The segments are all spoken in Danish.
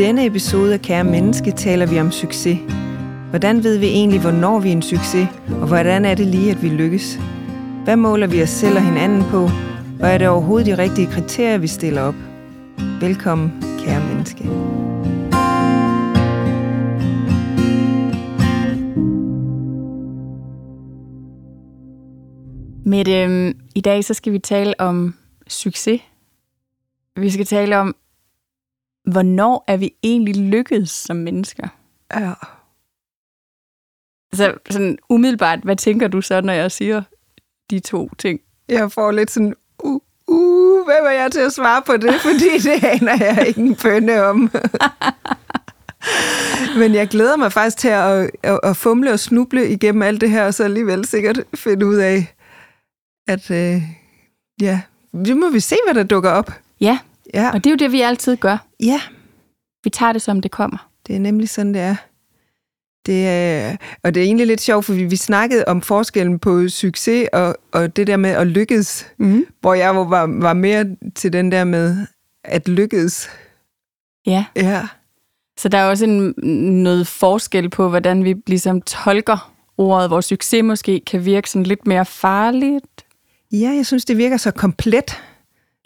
denne episode af Kære Menneske taler vi om succes. Hvordan ved vi egentlig, hvornår vi er en succes, og hvordan er det lige, at vi lykkes? Hvad måler vi os selv og hinanden på, og er det overhovedet de rigtige kriterier, vi stiller op? Velkommen, kære menneske. Med øhm, i dag så skal vi tale om succes. Vi skal tale om, hvornår er vi egentlig lykkedes som mennesker? Ja. Så sådan umiddelbart, hvad tænker du så, når jeg siger de to ting? Jeg får lidt sådan, uh, uh, hvad var jeg til at svare på det, fordi det aner jeg ikke en om. Men jeg glæder mig faktisk til at, at, at fumle og snuble igennem alt det her, og så alligevel sikkert finde ud af, at øh, ja, nu må vi se, hvad der dukker op. Ja, Ja, og det er jo det, vi altid gør. ja Vi tager det, som det kommer. det er nemlig sådan, det er. Det er, og det er egentlig lidt sjovt, for vi, vi snakkede om forskellen på succes og, og det der med at lykkes, Mm. hvor jeg var, var mere til den der med at lykkes. Ja, Ja, så der er også en, noget forskel på, hvordan vi ligesom tolker ordet, hvor succes måske kan virke sådan lidt mere farligt. ja jeg synes, det virker så komplet.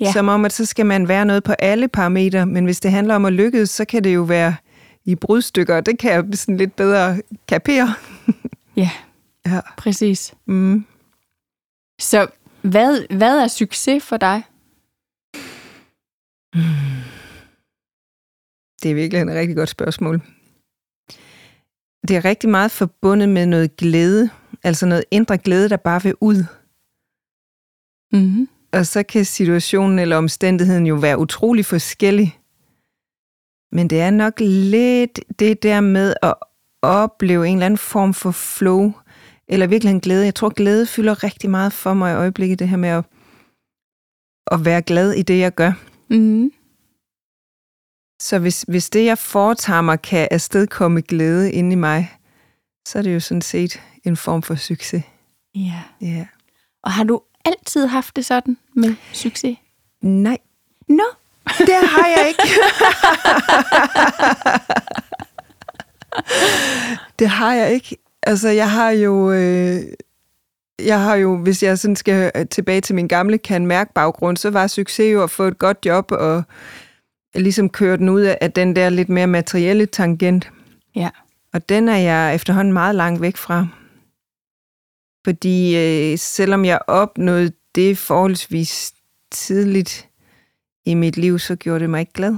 Ja. Som om, at så skal man være noget på alle parametre, men hvis det handler om at lykkes, så kan det jo være i brudstykker, det kan jeg sådan lidt bedre kapere. Ja, Ja. præcis. Mm. Så hvad, hvad er succes for dig? Det er virkelig et rigtig godt spørgsmål. Det er rigtig meget forbundet med noget glæde, altså noget indre glæde, der bare vil ud. Mm-hmm. Og så kan situationen eller omstændigheden jo være utrolig forskellig. Men det er nok lidt det der med at opleve en eller anden form for flow, eller virkelig en glæde. Jeg tror, glæde fylder rigtig meget for mig i øjeblikket, det her med at, at være glad i det, jeg gør. Mm-hmm. Så hvis, hvis det, jeg foretager mig, kan afstedkomme glæde inde i mig, så er det jo sådan set en form for succes. Ja. Ja. Og har du altid haft det sådan med succes? Nej, Nå. det har jeg ikke. det har jeg ikke. Altså, jeg har jo... Øh, jeg har jo, hvis jeg sådan skal tilbage til min gamle kan mærke baggrund, så var succes jo at få et godt job og ligesom køre den ud af den der lidt mere materielle tangent. Ja. Og den er jeg efterhånden meget langt væk fra. Fordi øh, selvom jeg opnåede det forholdsvis tidligt i mit liv, så gjorde det mig ikke glad.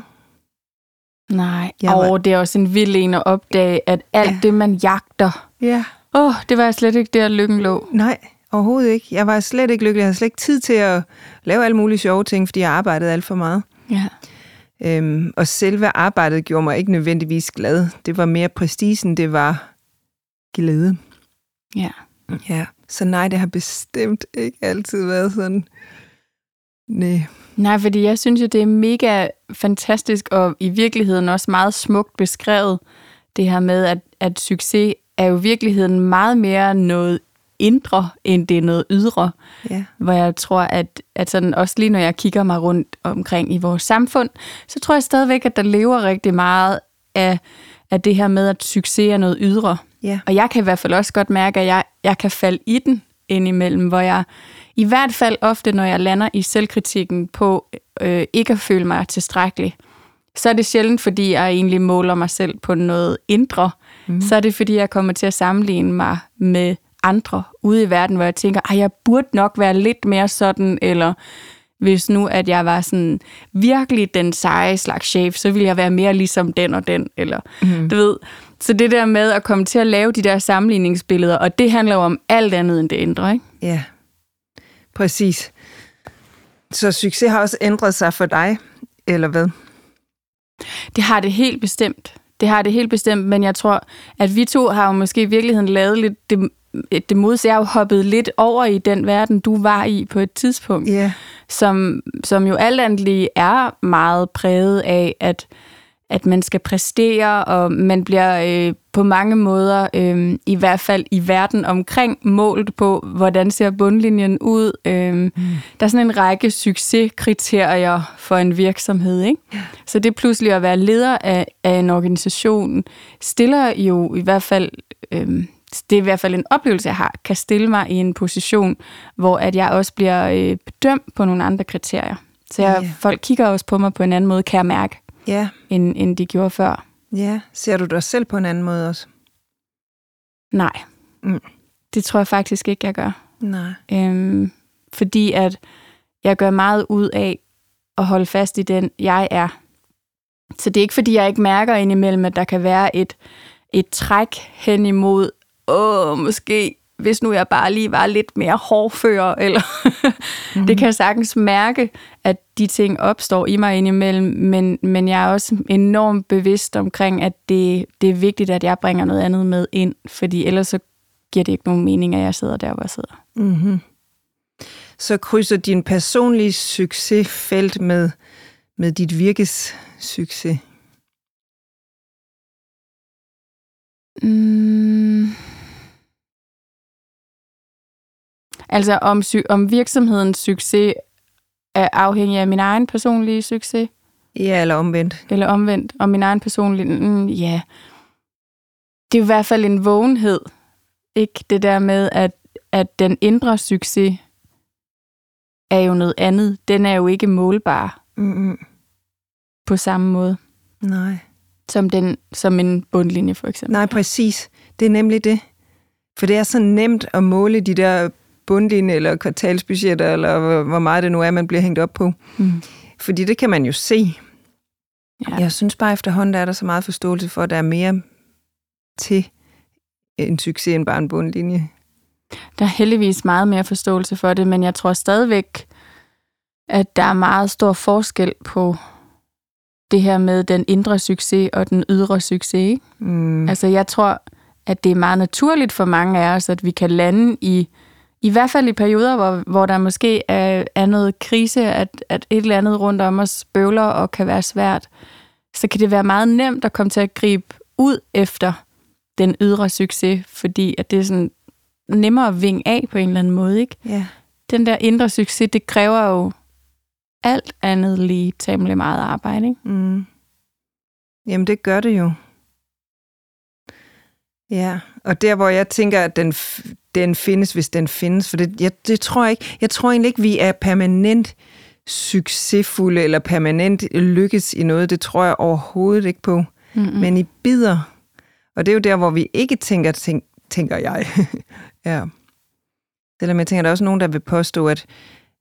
Nej. Jeg var- Og det er også en vild en at opdage, at alt Ja. det, man jagter, Ja. åh, oh, det var slet ikke der, lykken lå. Nej, overhovedet ikke. Jeg var slet ikke lykkelig. Jeg havde slet ikke tid til at lave alle mulige sjove ting, fordi jeg arbejdede alt for meget. Ja. Øhm, og selve arbejdet gjorde mig ikke nødvendigvis glad. Det var mere prestigen, det var glæde. Ja. Ja. Så nej, det har bestemt ikke altid været sådan. Nej. Nej, fordi jeg synes jo, det er mega fantastisk, og i virkeligheden også meget smukt beskrevet, det her med, at, at succes er jo i virkeligheden meget mere noget indre, end det er noget ydre. Ja. hvor jeg tror, at, at sådan, også lige når jeg kigger mig rundt omkring i vores samfund, så tror jeg stadigvæk, at der lever rigtig meget af, af det her med, at succes er noget ydre. Ja. Og jeg kan i hvert fald også godt mærke, at jeg, jeg kan falde i den indimellem, hvor jeg i hvert fald ofte, når jeg lander i selvkritikken på øh, ikke at føle mig tilstrækkelig, så er det sjældent, fordi jeg egentlig måler mig selv på noget indre. Mm. Så er det, fordi jeg kommer til at sammenligne mig med andre ude i verden, hvor jeg tænker, at jeg burde nok være lidt mere sådan, eller hvis nu, at jeg var sådan virkelig den seje slags chef, så ville jeg være mere ligesom den og den, eller mm. du ved. Så det der med at komme til at lave de der sammenligningsbilleder, og det handler jo om alt andet end det indre, ikke? Ja, præcis. Så succes har også ændret sig for dig, eller hvad? Det har det helt bestemt. Det har det helt bestemt, men jeg tror, at vi to har jo måske i virkeligheden lavet lidt det, det modsatte. Jeg har jo hoppet lidt over i den verden, du var i på et tidspunkt, Ja, som, som jo alt andet lige er meget præget af, at, at man skal præstere, og man bliver øh, på mange måder, øh, i hvert fald i verden omkring, målt på, hvordan ser bundlinjen ud. Øh, mm. Der er sådan en række succeskriterier for en virksomhed. Ikke? Ja. Så det pludselig at være leder af, af en organisation, stiller jo i hvert fald... Øh, det er i hvert fald en oplevelse, jeg har, kan stille mig i en position, hvor at jeg også bliver øh, bedømt på nogle andre kriterier. Så jeg, yeah. folk kigger også på mig på en anden måde, kan jeg mærke, yeah. end, end de gjorde før. Ja, ser du dig selv på en anden måde også? Nej, mm. det tror jeg faktisk ikke, jeg gør. Nej. Øhm, fordi at jeg gør meget ud af at holde fast i den, jeg er. Så det er ikke, fordi jeg ikke mærker indimellem, at der kan være et, et træk hen imod, åh, måske hvis nu jeg bare lige var lidt mere hårdfør, eller mm. det kan jeg sagtens mærke, at de ting opstår i mig indimellem, men, men jeg er også enormt bevidst omkring, at det, det er vigtigt, at jeg bringer noget andet med ind, fordi ellers så giver det ikke nogen mening, at jeg sidder der, hvor jeg sidder. Mm-hmm. Så krydser din personlige succesfelt med, med dit virkes succes? Mm. Altså om, om virksomhedens succes er afhængig af min egen personlige succes? Ja, eller omvendt. Eller omvendt. Om min egen personlige... Mm, ja. Det er i hvert fald en vågenhed. Ikke det der med, at, at den indre succes er jo noget andet. Den er jo ikke målbar. Mm-hmm. På samme måde. Nej. Som, den, som en bundlinje, for eksempel. Nej, præcis. Det er nemlig det. For det er så nemt at måle de der bundlinje eller kvartalsbudgetter, eller hvor meget det nu er, man bliver hængt op på. Mm. Fordi det kan man jo se. Ja. Jeg synes bare efterhånden, der er der så meget forståelse for, at der er mere til en succes end bare en bundlinje. Der er heldigvis meget mere forståelse for det, men jeg tror stadigvæk, at der er meget stor forskel på det her med den indre succes og den ydre succes. Ikke? Mm. Altså jeg tror, at det er meget naturligt for mange af os, at vi kan lande i i hvert fald i perioder, hvor, hvor der måske er, er noget krise, at, at et eller andet rundt om os bøvler og kan være svært, så kan det være meget nemt at komme til at gribe ud efter den ydre succes, fordi at det er sådan nemmere at vinge af på en eller anden måde. Ikke? Ja. Den der indre succes, det kræver jo alt andet lige temmelig meget arbejde. Ikke? Mm. Jamen det gør det jo. Ja, og der hvor jeg tænker, at den, den findes, hvis den findes. For det, jeg, det tror jeg ikke. Jeg tror egentlig ikke, vi er permanent succesfulde eller permanent lykkes i noget. Det tror jeg overhovedet ikke på. Mm-hmm. Men i bider. Og det er jo der, hvor vi ikke tænker, tænk, tænker jeg. ja. Selvom jeg tænker, der er også nogen, der vil påstå, at,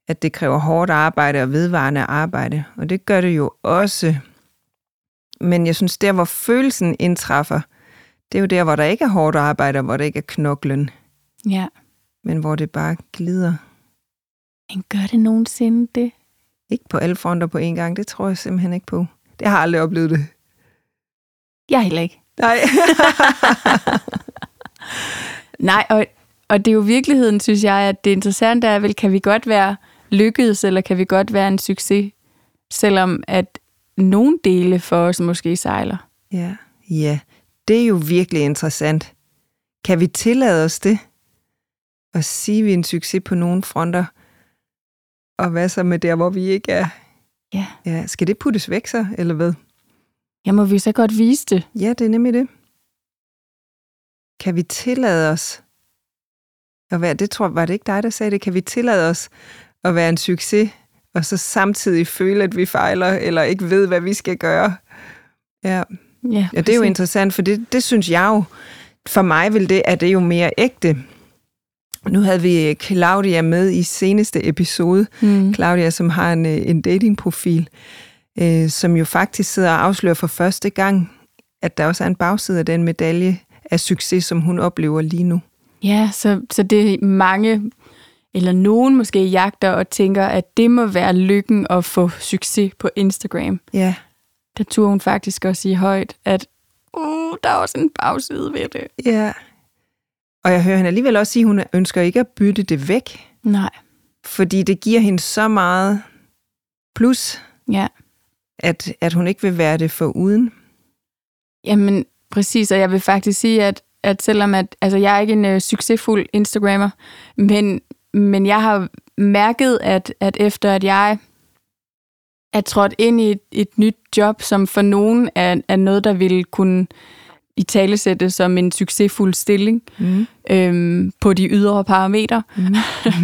at det kræver hårdt arbejde og vedvarende arbejde. Og det gør det jo også. Men jeg synes, der hvor følelsen indtræffer, det er jo der, hvor der ikke er hårdt arbejde, og hvor der ikke er knoklen. Ja. Men hvor det bare glider. Men gør det nogensinde det? Ikke på alle fronter på en gang, det tror jeg simpelthen ikke på. Det har jeg aldrig oplevet det. Jeg heller ikke. Nej. Nej, og, og det er jo virkeligheden, synes jeg, at det interessante er vel, kan vi godt være lykkedes, eller kan vi godt være en succes, selvom at nogle dele for os måske sejler. Ja, ja. Det er jo virkelig interessant. Kan vi tillade os det? At sige, at vi er en succes på nogle fronter, og hvad så med der, hvor vi ikke er? Ja. ja skal det puttes væk så, eller hvad? Ja, må vi så godt vise det? Ja, det er nemlig det. Kan vi tillade os at være, det tror var det ikke dig, der sagde det, kan vi tillade os at være en succes, og så samtidig føle, at vi fejler, eller ikke ved, hvad vi skal gøre? Ja, ja, ja det er jo interessant, for det, det synes jeg jo, for mig vil det, at det jo mere ægte. Nu havde vi Claudia med i seneste episode. Mm. Claudia, som har en, en datingprofil, øh, som jo faktisk sidder og afslører for første gang, at der også er en bagside af den medalje af succes, som hun oplever lige nu. Ja, så, så det er mange, eller nogen måske jagter og tænker, at det må være lykken at få succes på Instagram. Ja. Der turde hun faktisk også sige højt, at uh, der er også en bagside ved det. Ja. Og jeg hører hende alligevel også sige, at hun ønsker ikke at bytte det væk. Nej. Fordi det giver hende så meget plus, ja. at, at hun ikke vil være det for uden. Jamen, præcis, og jeg vil faktisk sige, at, at selvom at, altså, jeg er ikke en uh, succesfuld Instagrammer, men, men jeg har mærket, at, at efter at jeg er trådt ind i et, et nyt job, som for nogen er, er noget, der vil kunne i talesætte som en succesfuld stilling mm. øhm, på de ydre parametre, mm.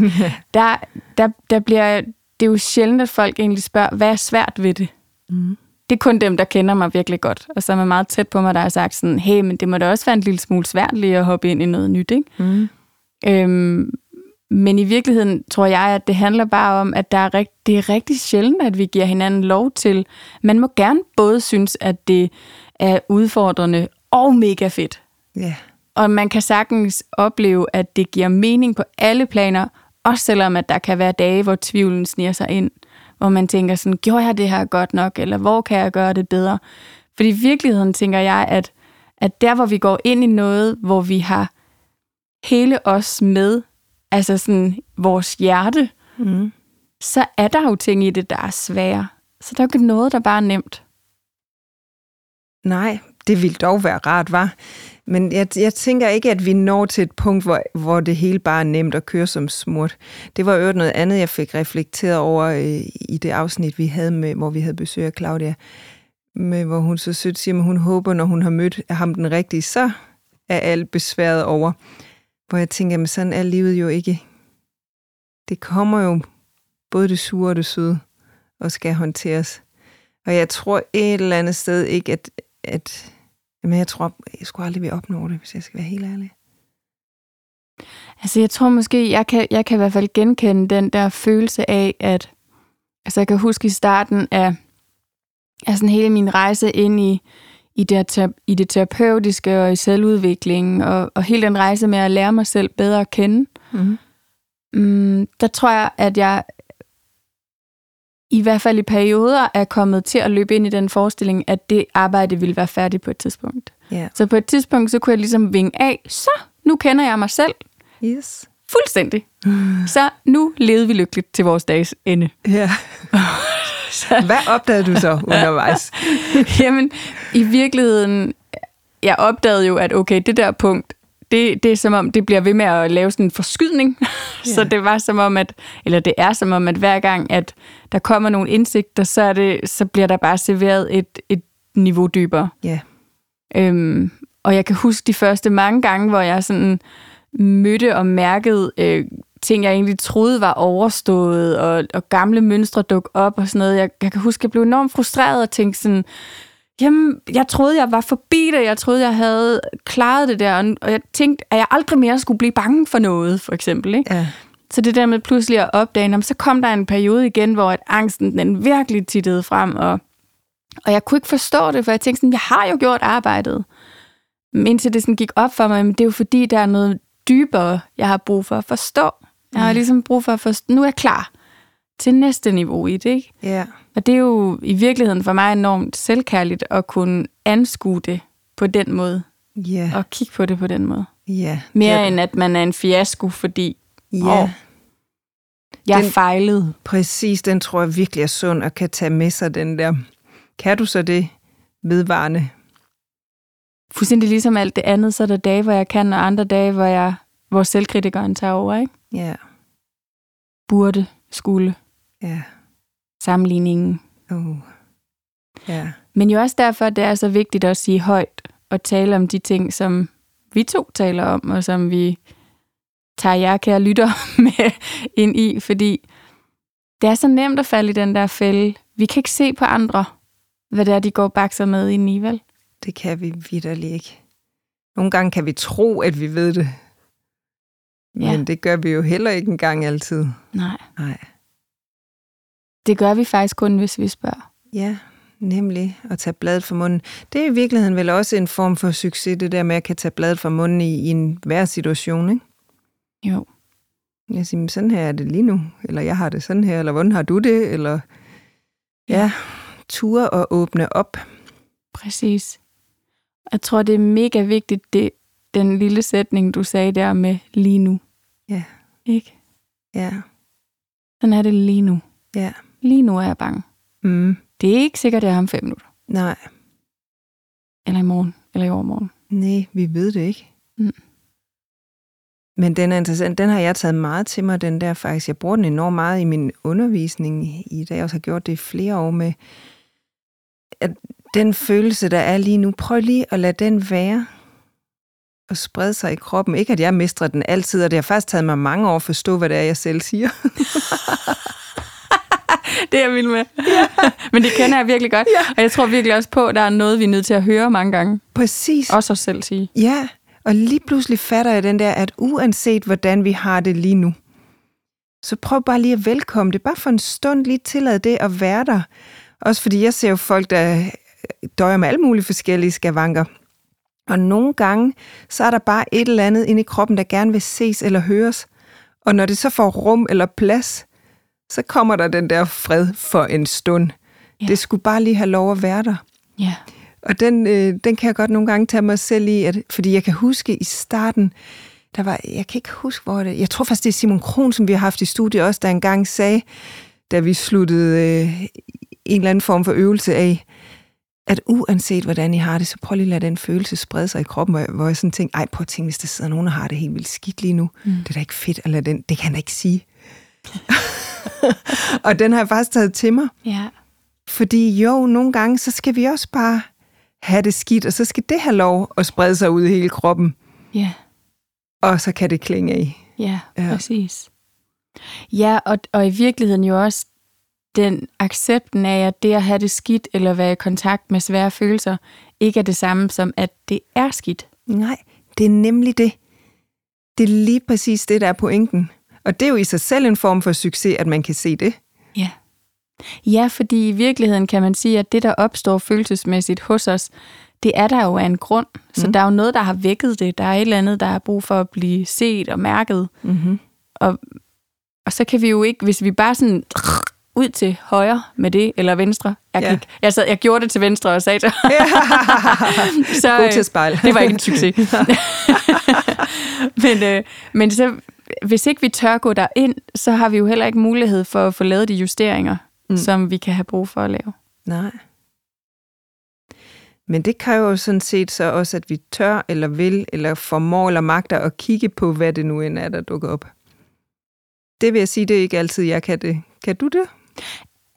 der, der, der bliver det er jo sjældent, at folk egentlig spørger, hvad er svært ved det? Mm. Det er kun dem, der kender mig virkelig godt, og som er meget tæt på mig, der har sagt sådan, hey, men det må da også være en lille smule svært lige at hoppe ind i noget nyt, ikke? Mm. Øhm, men i virkeligheden tror jeg, at det handler bare om, at der er rigt- det er rigtig sjældent, at vi giver hinanden lov til. Man må gerne både synes, at det er udfordrende og mega fedt. Yeah. Og man kan sagtens opleve, at det giver mening på alle planer, også selvom at der kan være dage, hvor tvivlen sniger sig ind, hvor man tænker sådan, gjorde jeg det her godt nok, eller hvor kan jeg gøre det bedre? Fordi i virkeligheden tænker jeg, at, at der, hvor vi går ind i noget, hvor vi har hele os med, altså sådan vores hjerte, mm. så er der jo ting i det, der er svære. Så der er jo ikke noget, der bare er nemt. Nej, det ville dog være rart, var. Men jeg, jeg tænker ikke, at vi når til et punkt, hvor, hvor det hele bare er nemt at køre som smurt. Det var jo noget andet, jeg fik reflekteret over øh, i det afsnit, vi havde med, hvor vi havde besøg af Claudia, med, hvor hun så sødt siger, at hun håber, når hun har mødt ham den rigtige, så er alt besværet over. Hvor jeg tænker, at sådan er livet jo ikke. Det kommer jo både det sure og det søde, og skal håndteres. Og jeg tror et eller andet sted ikke, at, at men jeg tror, jeg skulle aldrig vil opnå det, hvis jeg skal være helt ærlig. Altså, jeg tror måske, jeg kan, jeg kan i hvert fald genkende den der følelse af, at altså, jeg kan huske i starten af, af sådan hele min rejse ind i, i, det, i det terapeutiske og i selvudviklingen, og, og hele den rejse med at lære mig selv bedre at kende, mm-hmm. um, der tror jeg, at jeg i hvert fald i perioder er kommet til at løbe ind i den forestilling, at det arbejde ville være færdigt på et tidspunkt. Yeah. Så på et tidspunkt, så kunne jeg ligesom vinge af, så nu kender jeg mig selv. Yes. Fuldstændig. Så nu levede vi lykkeligt til vores dages ende. Ja. så. Hvad opdagede du så undervejs? Jamen, i virkeligheden, jeg opdagede jo, at okay, det der punkt, det, det er som om, det bliver ved med at lave sådan en forskydning. Yeah. så det var som om, at, eller det er som om, at hver gang, at der kommer nogle indsigter, så, er det, så bliver der bare serveret et, et niveau dybere. Yeah. Øhm, og jeg kan huske de første mange gange, hvor jeg sådan mødte og mærkede øh, ting, jeg egentlig troede var overstået, og, og gamle mønstre dukke op og sådan noget. Jeg, jeg kan huske, at jeg blev enormt frustreret og tænkte sådan, jamen, jeg troede, jeg var forbi det, jeg troede, jeg havde klaret det der, og jeg tænkte, at jeg aldrig mere skulle blive bange for noget, for eksempel. Ikke? Ja. Så det der med pludselig at opdage, så kom der en periode igen, hvor at angsten den virkelig tittede frem, og, og jeg kunne ikke forstå det, for jeg tænkte sådan, jeg har jo gjort arbejdet. Indtil det sådan gik op for mig, men det er jo fordi, der er noget dybere, jeg har brug for at forstå. Jeg har ligesom brug for at forstå, nu er jeg klar til næste niveau i det, ikke? Ja. Og det er jo i virkeligheden for mig enormt selvkærligt at kunne anskue det på den måde. Ja. Og kigge på det på den måde. Ja. Mere det end at man er en fiasko, fordi Ja. åh, jeg Den- fejlede. Præcis, den tror jeg virkelig er sund og kan tage med sig den der. Kan du så det vedvarende? Fuldstændig ligesom alt det andet, så er der dage, hvor jeg kan, og andre dage, hvor jeg hvor selvkritikeren tager over, ikke? Ja, Burde, skulle, ja. sammenligningen. Oh. Ja, Men jo også derfor, det er så vigtigt at sige højt og tale om de ting, som vi to taler om, og som vi tager jer, kære lytter, med ind i, fordi det er så nemt at falde i den der fælde. Vi kan ikke se på andre, hvad det er, de går og bakser med i, vel? det kan vi vidderligt ikke. Nogle gange kan vi tro, at vi ved det. Men Ja. det gør vi jo heller ikke engang altid. Nej. Nej. Det gør vi faktisk kun, hvis vi spørger. Ja, nemlig at tage bladet fra munden. Det er i virkeligheden vel også en form for succes, det der med at kan tage bladet fra munden i, i en hver situation, ikke? Jo. Jeg siger, "Men sådan her er det lige nu, eller jeg har det sådan her, eller hvordan har du det, eller ja, ture og åbne op. Præcis. Jeg tror, det er mega vigtigt, det, den lille sætning, du sagde der med lige nu. Ja. Ikke? Ja, Sådan er det lige nu. ja. Lige nu er jeg bange. Mm. Det er ikke sikkert, at jeg har om fem minutter. Nej, eller i morgen, eller i overmorgen. Nej, vi ved det ikke. Mm. Men den er interessant. Den har jeg taget meget til mig, den der faktisk. Jeg bruger den enormt meget i min undervisning i dag. Jeg også har gjort det i flere år med, at den følelse, der er lige nu, prøv lige at lade den være og sprede sig i kroppen. Ikke at jeg mestrer den altid, og det har faktisk taget mig mange år at forstå, hvad det er, jeg selv siger. det er jeg vild med. Ja. Men det kender jeg virkelig godt. Ja. Og jeg tror virkelig også på, at der er noget, vi er nødt til at høre mange gange. Præcis. Også os selv sige. Ja, og lige pludselig fatter jeg den der, at uanset hvordan vi har det lige nu, så prøv bare lige at velkomme det. Bare for en stund lige tillade det at være der. Også fordi jeg ser jo folk, der døjer med alle mulige forskellige skavanker. Og nogle gange, så er der bare et eller andet inde i kroppen, der gerne vil ses eller høres. Og når det så får rum eller plads, så kommer der den der fred for en stund. Ja. Det skulle bare lige have lov at være der. Ja. Og den, øh, den kan jeg godt nogle gange tage mig selv i, at, fordi jeg kan huske i starten, der var, jeg kan ikke huske, hvor det, jeg tror faktisk, det er Simon Kron, som vi har haft i studiet også, der engang sagde, da vi sluttede øh, en eller anden form for øvelse af, at uanset hvordan I har det, så prøv lige at lade den følelse sprede sig i kroppen, hvor jeg, hvor jeg sådan tænker, ej prøv at tænke, hvis der sidder nogen, der har det helt vildt skidt lige nu. Mm. Det er da ikke fedt at lade den, det kan han da ikke sige. og den har jeg faktisk taget til mig. Ja. Fordi jo, nogle gange, så skal vi også bare have det skidt, og så skal det have lov at sprede sig ud i hele kroppen. Ja. Og så kan det klinge i. Ja, ja. præcis. Ja, og, og i virkeligheden jo også den accepten af, at det at have det skidt eller være i kontakt med svære følelser, ikke er det samme som, at det er skidt. Nej, det er nemlig det. Det er lige præcis det, der er pointen. Og det er jo i sig selv en form for succes, at man kan se det. Ja. Ja, fordi i virkeligheden kan man sige, at det, der opstår følelsesmæssigt hos os, det er der jo af en grund. Så mm. der er jo noget, der har vækket det. Der er et eller andet, der har brug for at blive set og mærket. Mm-hmm. Og, og så kan vi jo ikke, hvis vi bare sådan ud til højre med det, eller venstre. Jeg, ja. jeg, sad, jeg gjorde det til venstre og sagde det. så, God til at spejle. det var ikke en succes. men øh, men så, hvis ikke vi tør gå ind, så har vi jo heller ikke mulighed for at få lavet de justeringer, mm. som vi kan have brug for at lave. Nej. Men det kræver jo sådan set så også, at vi tør, eller vil, eller formår, eller magter at kigge på, hvad det nu end er, der dukker op. Det vil jeg sige, det er ikke altid, jeg kan det. Kan du det?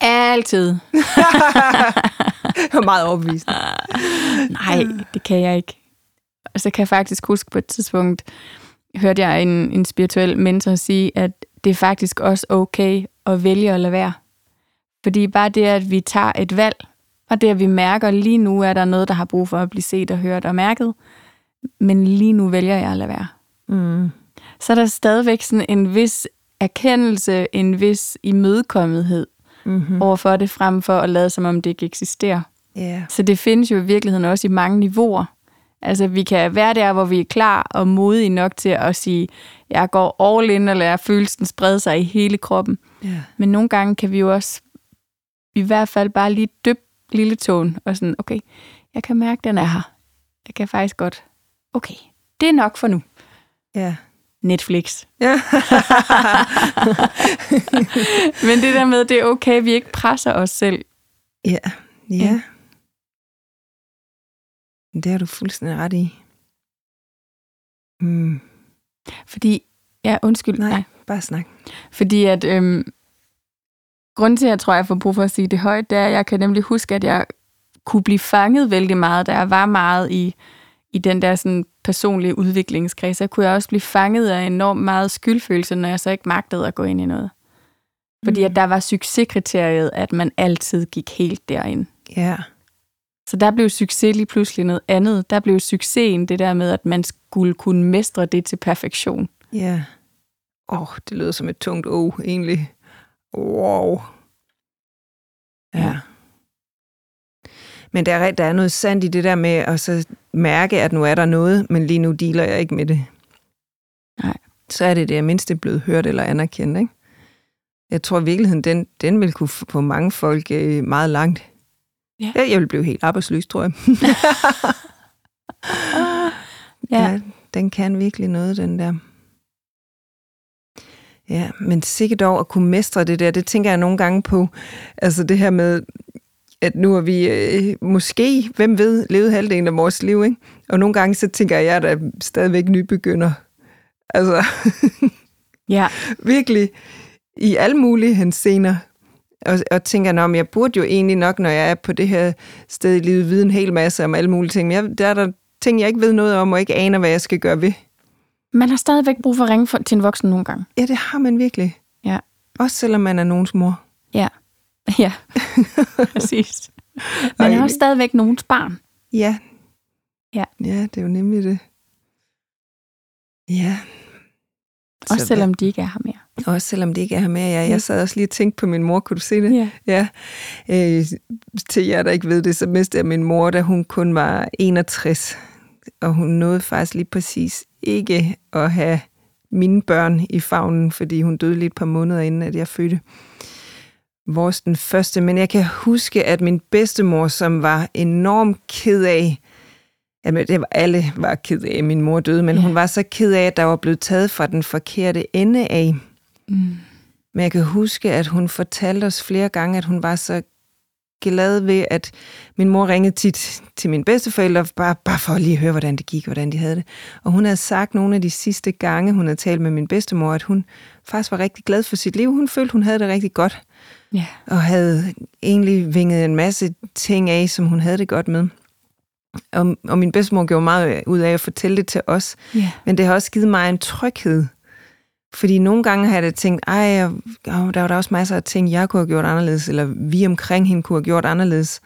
Altid. det var meget overbevist. Nej, det kan jeg ikke. Og så kan jeg faktisk huske på et tidspunkt, hørte jeg en, en spirituel mentor sige, at det er faktisk også okay at vælge at lade være. Fordi bare det, at vi tager et valg, og det, at vi mærker, lige nu er der noget, der har brug for at blive set og hørt og mærket, men lige nu vælger jeg at lade være. Mm. Så er der stadigvæk sådan en vis erkendelse, en vis imødekommenhed mm-hmm. overfor det, frem for at lade som om det ikke eksisterer. Yeah. Så det findes jo i virkeligheden også i mange niveauer. Altså, vi kan være der, hvor vi er klar og modige nok til at sige, jeg går all in og lader følelsen sprede sig i hele kroppen. Yeah. Men nogle gange kan vi jo også i hvert fald bare lige dyppe lille tåen og sådan, okay, jeg kan mærke, den er her. Jeg kan faktisk godt, okay, det er nok for nu. Ja. Netflix. Ja. Men det der med, det er okay, vi ikke presser os selv. Ja, ja. Det har du fuldstændig ret i. Hmm. Fordi, ja, undskyld. Nej, nej. bare snak. Fordi at, øhm, grunden til, at jeg tror, jeg får brug for at sige det højt, det er, at jeg kan nemlig huske, at jeg kunne blive fanget vældig meget, da jeg var meget i i den der sådan, personlige udviklingskreds, så kunne jeg også blive fanget af enormt meget skyldfølelse, når jeg så ikke magtede at gå ind i noget. Fordi mm. at der var succeskriteriet, at man altid gik helt derind. Ja. Så der blev succes lige pludselig noget andet. Der blev succesen det der med, at man skulle kunne mestre det til perfektion. Ja. Åh, oh, det lyder som et tungt o, egentlig. Wow. Ja. Men der er, der er noget sandt i det der med at så mærke, at nu er der noget, men lige nu dealer jeg ikke med det. Nej. Så er det det, jeg mindst er blevet hørt eller anerkendt. Ikke? Jeg tror i virkeligheden, den, den vil kunne få mange folk øh, meget langt. Ja. Jeg vil blive helt arbejdsløs, tror jeg. ja. ja. Den kan virkelig noget, den der. Ja, men sikkert dog at kunne mestre det der, det tænker jeg nogle gange på. Altså det her med, at nu har vi øh, måske, hvem ved, levet halvdelen af vores liv, ikke? Og nogle gange så tænker jeg, at jeg er stadigvæk nybegynder. Altså, Ja, virkelig i alle mulige hensener. Og, og tænker, om jeg burde jo egentlig nok, når jeg er på det her sted i livet, vide en hel masse om alle mulige ting. Men jeg, der er der ting, jeg ikke ved noget om, og ikke aner, hvad jeg skal gøre ved. man har stadigvæk brug for at ringe for, til en voksen nogle gange. Ja, det har man virkelig. Ja. Også selvom man er nogens mor. Ja, ja, præcis. Man er også stadigvæk nogens barn. Ja. Ja. Ja, det er jo nemlig det. Ja. Også Så selvom de ikke er her mere. Også selvom det ikke er her med. Mm. jeg sad også lige og tænkte på min mor. Kunne du se det? Ja. Ja. Øh, til jer, der ikke ved det, så mistede jeg min mor, da hun kun var 61. Og hun nåede faktisk lige præcis ikke at have mine børn i favnen, fordi hun døde lige et par måneder inden, at jeg fødte vores den første. Men jeg kan huske, at min bedstemor, som var enormt ked af, Jamen, det var, alle var ked af, at min mor døde, men Ja. hun var så ked af, at der var blevet taget fra den forkerte ende af. Mm. Men jeg kan huske, at hun fortalte os flere gange, at hun var så glad ved, at min mor ringede tit til mine bedsteforældre, bare, bare for at lige høre, hvordan det gik, hvordan de havde det. Og hun havde sagt nogle af de sidste gange, hun havde talt med min bedstemor, at hun faktisk var rigtig glad for sit liv. Hun følte, hun havde det rigtig godt, Ja. og havde egentlig vinget en masse ting af, som hun havde det godt med. Og, og min bedstemor gjorde meget ud af at fortælle det til os. Ja. Men det har også givet mig en tryghed. Fordi nogle gange har jeg da tænkt, ej, åh, der var der også masser af ting, jeg kunne have gjort anderledes, eller vi omkring hende kunne have gjort anderledes.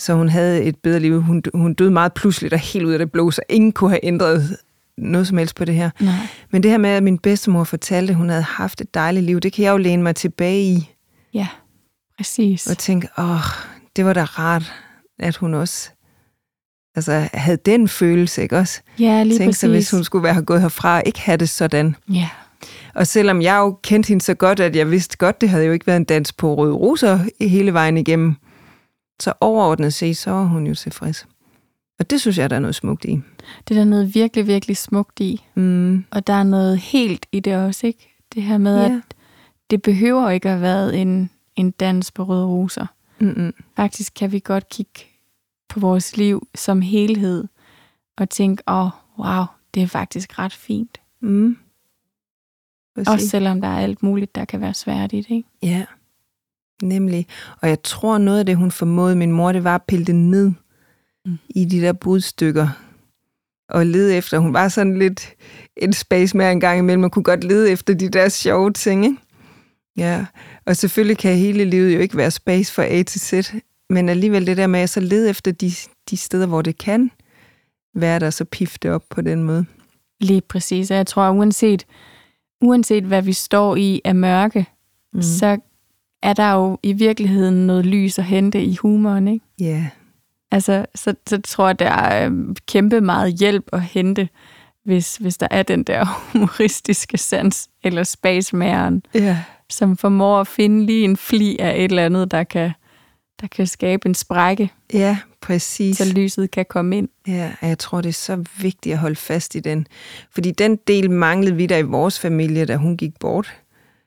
Så hun havde et bedre liv. Hun, hun døde meget pludseligt og helt ud af det blå, så ingen kunne have ændret noget som helst på det her. Nej. Men det her med, at min bedstemor fortalte, at hun havde haft et dejligt liv, det kan jeg jo læne mig tilbage i. Ja, præcis. Og tænke, åh, det var da rart, at hun også altså, havde den følelse, ikke også? Ja, lige Tænk præcis. sig, hvis hun skulle være gået herfra og ikke have det sådan. Ja. Og selvom jeg jo kendte hende så godt, at jeg vidste godt, det havde jo ikke været en dans på røde roser hele vejen igennem, så overordnet set, så var hun jo tilfreds. Og det synes jeg, der er noget smukt i. Det er der noget virkelig, virkelig smukt i. Mm. Og der er noget helt i det også, ikke? Det her med, Ja. at det behøver ikke at have været en, en dans på røde roser. Mm-mm. Faktisk kan vi godt kigge på vores liv som helhed og tænke, åh, oh, wow, det er faktisk ret fint. Mm. Også Præcis. selvom der er alt muligt, der kan være svært i det, ikke? Ja, nemlig. Og jeg tror, noget af det, hun formåede min mor, det var at pille det ned Mm. i de der budstykker. Og lede efter. Hun var sådan lidt en space med en gang imellem. Man kunne godt lede efter de der sjove ting, ikke? Ja, og selvfølgelig kan hele livet jo ikke være space fra A til Z. Men alligevel det der med at så lede efter de, de steder, hvor det kan være der, så pifte op på den måde. Lige præcis. Og jeg tror, uanset, uanset hvad vi står i af mørke, Mm. så er der jo i virkeligheden noget lys at hente i humoren, ikke? Ja, Altså, så, så tror jeg, der er øh, kæmpe meget hjælp at hente, hvis, hvis der er den der humoristiske sans, eller spasmæren, ja. som formår at finde lige en fli af et eller andet, der kan, der kan skabe en sprække, ja præcis. så lyset kan komme ind. Ja, og jeg tror, det er så vigtigt at holde fast i den. Fordi den del manglede vi der i vores familie, da hun gik bort.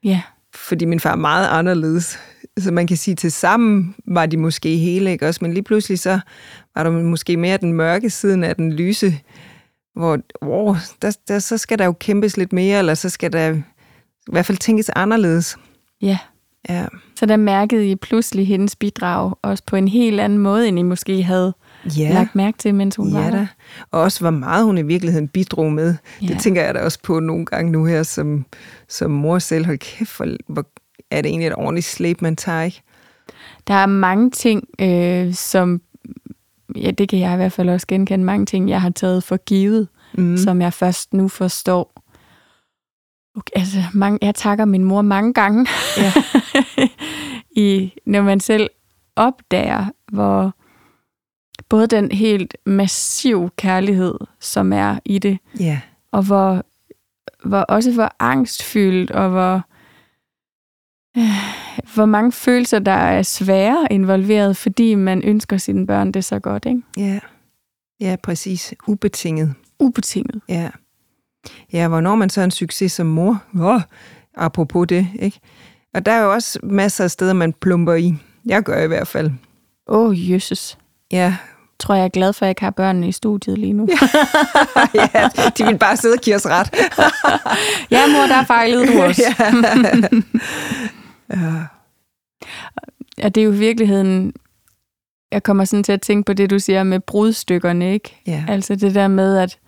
Ja, Fordi min far er meget anderledes. Så man kan sige, til sammen var de måske hele, ikke også? Men lige pludselig så var der måske mere den mørke siden af den lyse, hvor wow, der, der, så skal der jo kæmpes lidt mere, eller så skal der i hvert fald tænkes anderledes. ja. Ja, Så der mærkede I pludselig hendes bidrag, også på en helt anden måde, end I måske havde ja. lagt mærke til, mens hun var Ja der. da. Og også hvor meget hun i virkeligheden bidrog med. Ja. Det tænker jeg da også på nogle gange nu her, som, som mor selv. Hold kæft, hvor, hvor er det egentlig et ordentligt slæb, man tager, ikke? Der er mange ting, øh, som, ja, det kan jeg i hvert fald også genkende, mange ting, jeg har taget for givet, mm. som jeg først nu forstår. Okay, altså, mange, jeg takker min mor mange gange, Ja. i, når man selv opdager, hvor både den helt massiv kærlighed, som er i det, ja. og hvor, hvor også hvor angstfyldt, og hvor, øh, hvor mange følelser, der er svære involveret, fordi man ønsker sine børn det så godt, ikke? Ja. Ja, præcis. Ubetinget. Ubetinget. Ja. Ja, hvornår er man så en succes som mor? Oh, apropos det, ikke? Og der er jo også masser af steder, man plumper i. Jeg gør i hvert fald. Åh, oh, jøsses. Ja, Tror jeg er glad for, at jeg ikke har børnene i studiet lige nu. ja, de vil bare sidde og give os ret. ja, mor, der fejlede du også. ja. Ja, det er jo i virkeligheden... Jeg kommer sådan til at tænke på det, du siger med brudstykkerne, ikke? Ja. Altså det der med, at,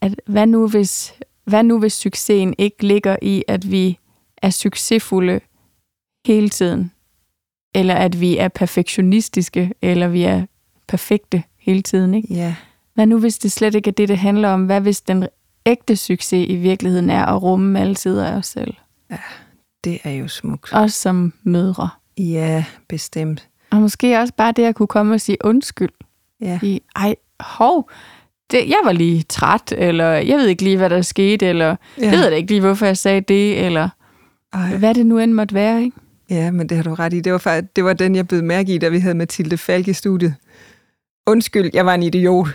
at hvad, nu hvis, hvad nu hvis succesen ikke ligger i, at vi er succesfulde hele tiden? Eller at vi er perfektionistiske, eller vi er perfekte hele tiden, ikke? ja. Hvad nu hvis det slet ikke er det, det handler om? Hvad hvis den ægte succes i virkeligheden er at rumme alle sider af os selv? Det er jo smukt. Også som mødre. Ja, bestemt. Og måske også bare det at kunne komme og sige undskyld. Ja. I, ej, hov, det, jeg var lige træt, eller jeg ved ikke lige, hvad der skete, eller Ja. jeg ved da ikke lige, hvorfor jeg sagde det, eller Ej. hvad det nu end måtte være, ikke? Ja, men det har du ret i. Det var, faktisk, det var den, jeg blev mærke i, da vi havde Mathilde Falk i studiet. Undskyld, jeg var en idiot.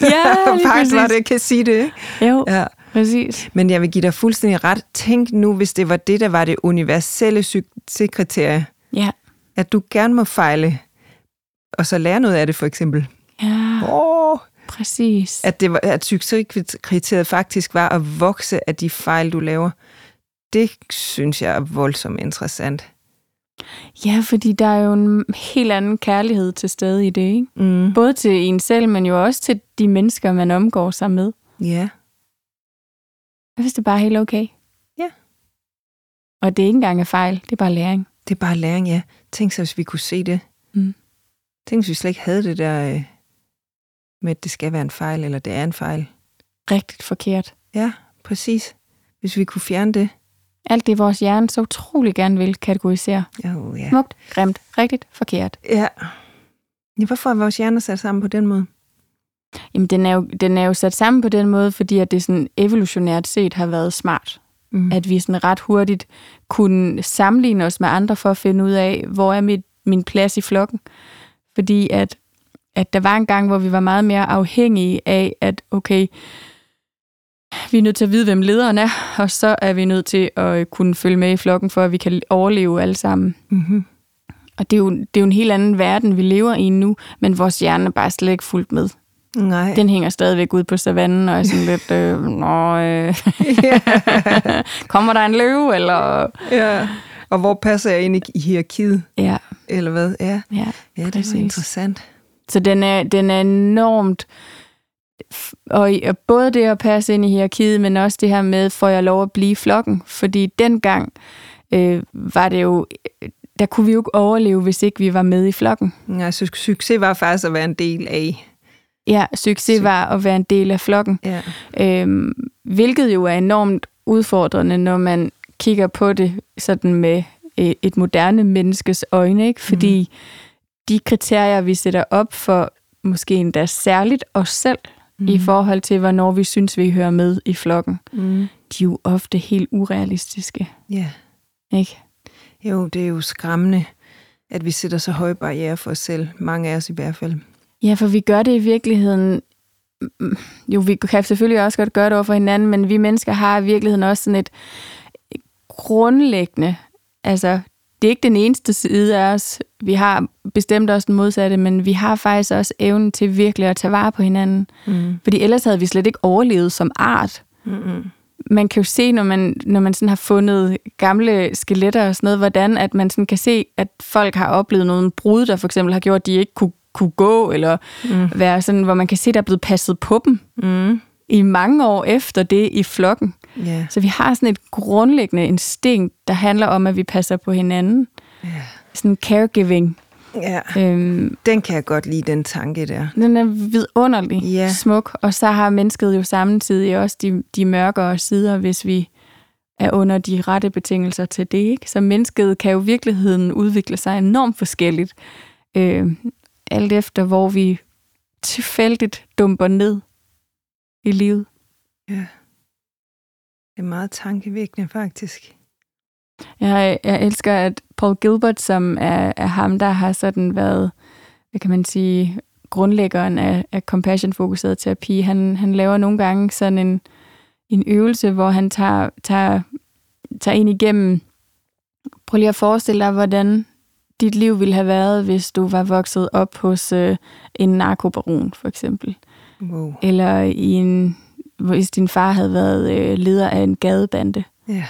Ja, lige faktisk var det, jeg kan sige det, ikke? Jo, Ja. præcis. Men jeg vil give dig fuldstændig ret. Tænk nu, hvis det var det, der var det universelle succeskriterie. Ja. At du gerne må fejle, og så lære noget af det, for eksempel. Ja, Åh, præcis. at, det var, at succeskriteriet faktisk var at vokse af de fejl, du laver. Det synes jeg er voldsomt interessant. Ja, fordi der er jo en helt anden kærlighed til stede i det, ikke? Mm. Både til en selv, men jo også til de mennesker, man omgår sig med. Ja. Jeg synes, det er bare helt okay. Ja. Og det er ikke engang en fejl, det er bare læring. Det er bare læring, ja. Tænk så, hvis vi kunne se det. Mm. Tænk, hvis vi slet ikke havde det der øh, med, at det skal være en fejl, eller det er en fejl. Rigtigt forkert. Ja, præcis. Hvis vi kunne fjerne det. Alt det, vores hjerne så utrolig gerne vil kategorisere. Jo, ja. Smukt, grimt, rigtigt, forkert. Ja. ja. Hvorfor er vores hjerner sat sammen på den måde? Jamen, den er, jo, den er jo sat sammen på den måde, fordi at det sådan evolutionært set har været smart. Mm. At vi sådan ret hurtigt kunne sammenligne os med andre for at finde ud af, hvor er mit, min plads i flokken. Fordi at, at der var en gang, hvor vi var meget mere afhængige af, at okay, vi er nødt til at vide, hvem lederen er, og så er vi nødt til at kunne følge med i flokken, for at vi kan overleve alle sammen. Mm-hmm. Og det er, jo, det er jo en helt anden verden, vi lever i nu, men vores hjerne er bare slet ikke fuldt med. Nej. Den hænger stadigvæk ud på savannen, og er sådan lidt, øh, nå, øh, kommer der en løve, eller... ja. Og hvor passer jeg ind i, hierarkiet? Ja, Eller hvad? Ja, ja. ja det er interessant. Så den er, den er enormt... Og både det at passe ind i hierarkiet, men også det her med, får jeg lov at blive flokken? Fordi dengang øh, var det jo... Der kunne vi jo ikke overleve, hvis ikke vi var med i flokken. Nej, så succes var faktisk at være en del af. Ja, succes Su- var at være en del af flokken. Ja. Øhm, hvilket jo er enormt udfordrende, når man kigger på det sådan med øh, et moderne menneskes øjne, ikke? Fordi mm. De kriterier, vi sætter op for måske endda særligt os selv, mm. i forhold til, hvornår vi synes, vi hører med i flokken, Mm. de er jo ofte helt urealistiske, Ja. ikke? Jo, det er jo skræmmende, at vi sætter så høje barriere for os selv. Mange af os i hvert fald. Ja, for vi gør det i virkeligheden... Jo, vi kan selvfølgelig også godt gøre det over for hinanden, men vi mennesker har i virkeligheden også sådan et grundlæggende... Altså, det er ikke den eneste side af os. Vi har bestemt også den modsatte, men vi har faktisk også evnen til virkelig at tage vare på hinanden. Mm. Fordi ellers havde vi slet ikke overlevet som art. Mm-mm. man kan jo se, når man, når man sådan har fundet gamle skeletter og sådan noget, hvordan at man sådan kan se, at folk har oplevet nogle brud, der for eksempel har gjort, at de ikke kunne, kunne gå, eller Mm. være sådan, hvor man kan se, at der er blevet passet på dem Mm. i mange år efter det i flokken. Ja. Så vi har sådan et grundlæggende instinkt, der handler om, at vi passer på hinanden. Ja. Sådan caregiving. ja. Øhm, Den kan jeg godt lide, den tanke der. den er vidunderlig Ja. smuk, og så har mennesket jo samtidig også de, de mørkere sider, hvis vi er under de rette betingelser til det. Ikke? Så mennesket kan jo i virkeligheden udvikle sig enormt forskelligt, øh, alt efter hvor vi tilfældigt dumper ned i livet. Ja. Det er meget tankevækkende, faktisk. Jeg, jeg elsker, at Paul Gilbert, som er, er ham, der har sådan været, hvad kan man sige, grundlæggeren af, af compassion-fokuseret terapi, han, han laver nogle gange sådan en, en øvelse, hvor han tager, tager, tager en igennem, prøv lige at forestille dig, hvordan dit liv ville have været, hvis du var vokset op hos øh, en narkobaron, for eksempel. Wow. Eller i en, hvis din far havde været øh, leder af en gadebande. Ja.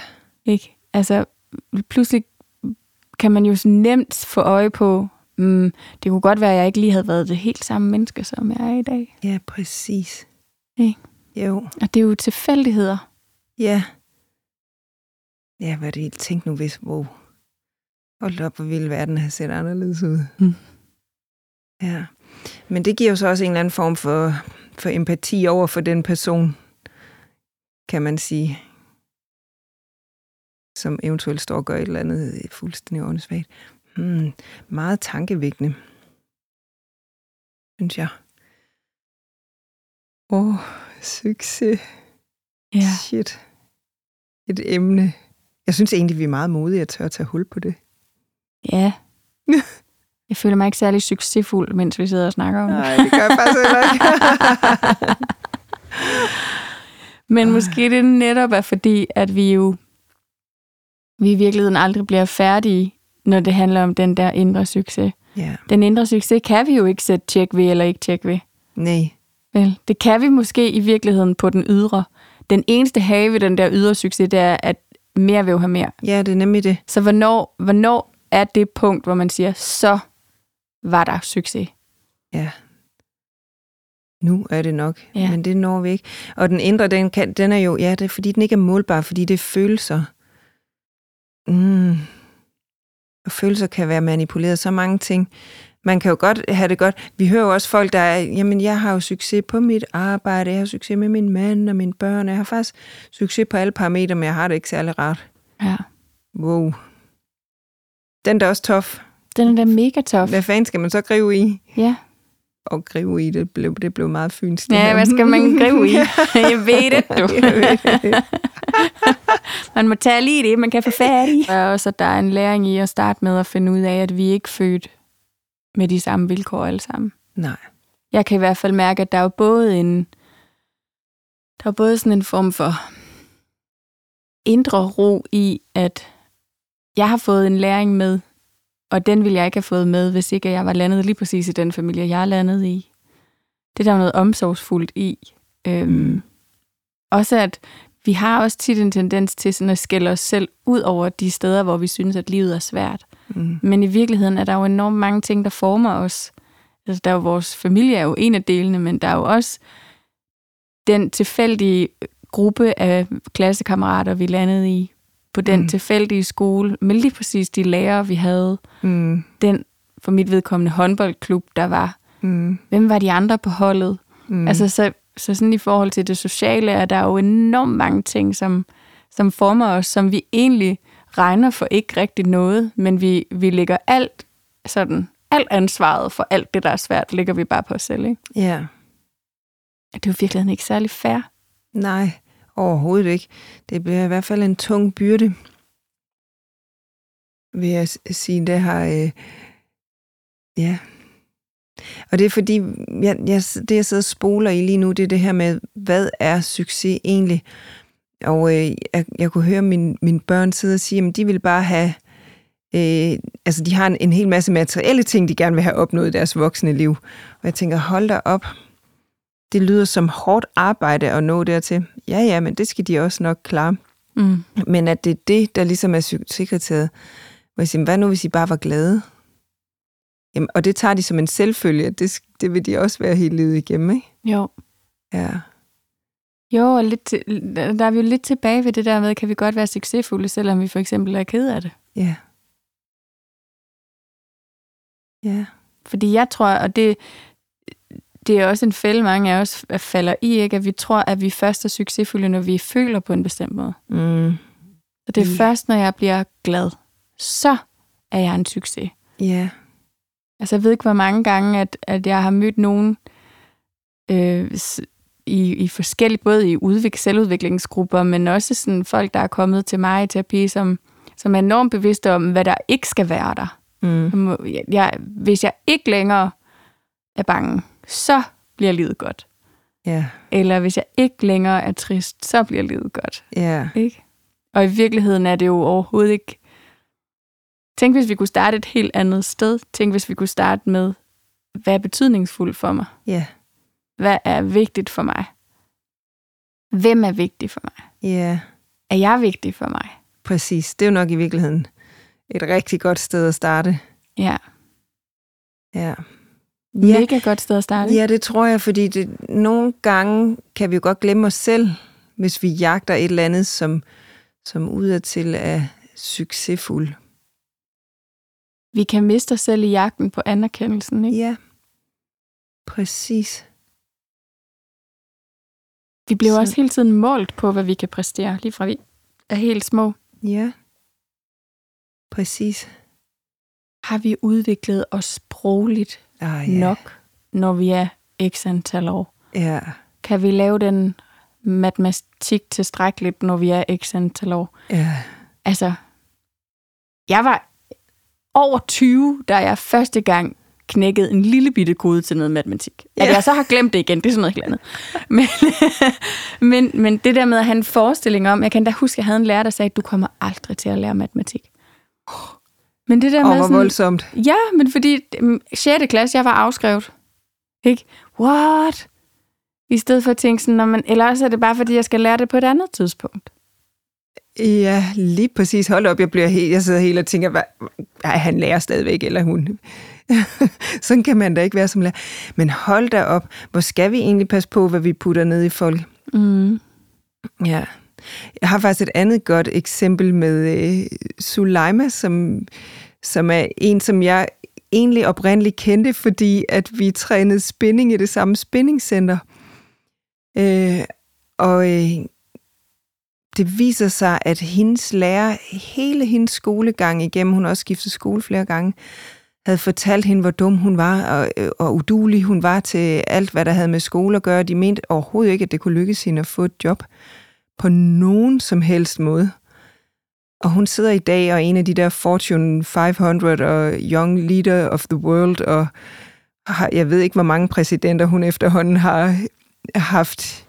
Ikke? Altså, pludselig kan man jo så nemt få øje på, mm, det kunne godt være, at jeg ikke lige havde været det helt samme menneske, som jeg er i dag. Ja, præcis. Ikke? Jo. Og det er jo tilfældigheder. Ja. Ja, hvad er det helt tænkt nu, hvis... Wow. Hold op, hvor ville verden have set anderledes ud. Mm. Ja. Men det giver jo så også en eller anden form for, for empati over for den person, kan man sige, som eventuelt står og gør et eller andet fuldstændig åndssvagt. Hmm. Meget tankevækkende, synes jeg. Åh, oh, succes. Ja. Shit. Et emne. Jeg synes egentlig, vi er meget modige at tør at tage hul på det. Ja. Jeg føler mig ikke særlig succesfuld, mens vi sidder og snakker om det. Nej, det gør jeg faktisk heller ikke. Men måske det netop er fordi, at vi jo vi i virkeligheden aldrig bliver færdige, når det handler om den der indre succes. ja. Den indre succes kan vi jo ikke sætte tjek ved eller ikke tjek ved. Nej. Vel, det kan vi måske i virkeligheden på den ydre. Den eneste have ved den der ydre succes, det er, at mere vil jo have mere. Ja, det er nemlig det. Så hvornår, hvornår er det punkt, hvor man siger, så var der succes? Ja. Nu er det nok, ja. men det når vi ikke. Og den indre, den, kan, den er jo, ja, det er fordi den ikke er målbar, fordi det er følelser. Mm. Og følelser kan være manipuleret så mange ting. Man kan jo godt have det godt. Vi hører jo også folk, der er, jamen jeg har jo succes på mit arbejde, jeg har succes med min mand og mine børn, jeg har faktisk succes på alle parametre, men jeg har det ikke særlig rart. Ja. Wow. Den er da også tof. Den er da mega tof. Hvad fanden skal man så gribe i? Ja. Og gribe i, det blev, det blev meget fynsk. ja, hvad skal man gribe i? Jeg ved det, du. Jeg ved det. Man må tage lige det, man kan få fat i. Og også, at der er en læring i at starte med at finde ud af, at vi ikke er født med de samme vilkår alle sammen. Nej. Jeg kan i hvert fald mærke, at der er jo både en, der er både sådan en form for indre ro i, at jeg har fået en læring med, og den ville jeg ikke have fået med, hvis ikke jeg var landet lige præcis i den familie, jeg er landet i. Det er der jo noget omsorgsfuldt i. Øhm, Mm. Også at vi har også tit en tendens til sådan at skælde os selv ud over de steder, hvor vi synes, at livet er svært. Mm. Men i virkeligheden er der jo enormt mange ting, der former os. Altså, der er jo vores familie er jo en af delene, men der er jo også den tilfældige gruppe af klassekammerater, vi landede i, på den Mm. tilfældige skole, med lige præcis de lærere, vi havde. Mm. Den, for mit vedkommende, håndboldklub, der var. Mm. Hvem var de andre på holdet? Mm. Altså, så, så sådan i forhold til det sociale, er der jo enormt mange ting, som, som former os, som vi egentlig regner for ikke rigtig noget, men vi, vi lægger alt sådan, alt ansvaret for alt det, der er svært, ligger vi bare på os selv, ikke? Ja. Det er jo virkelig ikke særlig fair. Nej, overhovedet ikke. Det bliver i hvert fald en tung byrde, vil jeg sige. Det har... Øh, ja. Og det er fordi, jeg, jeg, det jeg sidder og spoler i lige nu, det er det her med, hvad er succes egentlig? Og øh, jeg, jeg kunne høre min, mine børn sidde og sige, at de vil bare have... Øh, altså, de har en, en hel masse materielle ting, de gerne vil have opnået i deres voksne liv. Og jeg tænker, hold da op. Det lyder som hårdt arbejde at nå dertil. Ja, ja, men det skal de også nok klare. Mm. Men at det er det, der ligesom er succeskriteriet. Hvor jeg siger, hvad nu, hvis I bare var glade? Jamen, og det tager de som en selvfølge, at det, det vil de også være hele livet igennem, ikke? Jo. Ja. Jo, og lidt til, der er vi jo lidt tilbage ved det der med, kan vi godt være succesfulde, selvom vi for eksempel er ked af det. Ja. Ja. Fordi jeg tror, og det, det er også en fælde, mange af os falder i, ikke? at vi tror, at vi først er succesfulde, når vi føler på en bestemt måde. Mm. Så det er Mm. først, når jeg bliver glad, så er jeg en succes. Ja. Altså, jeg ved ikke, hvor mange gange, at, at jeg har mødt nogen øh, i, i forskellige, både i udvik, selvudviklingsgrupper, men også sådan folk, der er kommet til mig i terapi, som, som er enormt bevidste om, hvad der ikke skal være der. Mm. Jeg Jeg, hvis jeg ikke længere er bange, så bliver livet godt. Ja. Eller hvis jeg ikke længere er trist, så bliver livet godt. Ja. Ikke? Og i virkeligheden er det jo overhovedet ikke Tænk, hvis vi kunne starte et helt andet sted. Tænk, hvis vi kunne starte med, hvad er betydningsfuldt for mig? Ja, Hvad er vigtigt for mig? Hvem er vigtig for mig? ja, Er jeg vigtig for mig? præcis. Det er jo nok i virkeligheden et rigtig godt sted at starte. Ja. Ja. ja. Mega godt sted at starte. Ja, det tror jeg, fordi det, nogle gange kan vi jo godt glemme os selv, hvis vi jagter et eller andet, som, som udadtil er succesfuld. Vi kan miste os selv i jagten på anerkendelsen, ikke? Ja, præcis. Vi bliver Så- også hele tiden målt på, hvad vi kan præstere, lige fra vi er helt små. Ja, præcis. Har vi udviklet os sprogligt Ah, ja. nok, når vi er x antal år? Ja, Kan vi lave den matematik tilstrækkeligt, når vi er x antal år? ja, Altså, jeg var over 20, da jeg første gang knækkede en lille bitte kode til noget matematik. At Ja. jeg så har glemt det igen, det er sådan noget helt andet. Men, men, men det der med at have en forestilling om, jeg kan da huske, at jeg havde en lærer, der sagde, at du kommer aldrig til at lære matematik. Men det der og med hvor sådan, voldsomt. Ja, men fordi mm, 6. klasse, jeg var afskrevet. Ikke? What? I stedet for at tænke sådan, "Nå, men, eller også er det bare, fordi jeg skal lære det på et andet tidspunkt. Ja, lige præcis. Hold op, jeg, bliver helt, jeg sidder helt og tænker, hvad, ej, han lærer stadigvæk, eller hun. Sådan kan man da ikke være som lærer. Men hold da op, hvor skal vi egentlig passe på, hvad vi putter ned i folk? Mm. Ja. Jeg har faktisk et andet godt eksempel med øh, Suleima, som, som er en, som jeg egentlig oprindeligt kendte, fordi at vi trænede spinning i det samme spinningcenter. Øh, og øh, det viser sig, at hendes lærer hele hendes skolegang igennem, hun har også skiftet skole flere gange, havde fortalt hende, hvor dum hun var, og, øh, og udulig hun var til alt, hvad der havde med skole at gøre. De mente overhovedet ikke, at det kunne lykkes hende at få et job på nogen som helst måde. Og hun sidder i dag og er en af de der Fortune 500 og Young Leader of the World, og har, jeg ved ikke, hvor mange præsidenter hun efterhånden har haft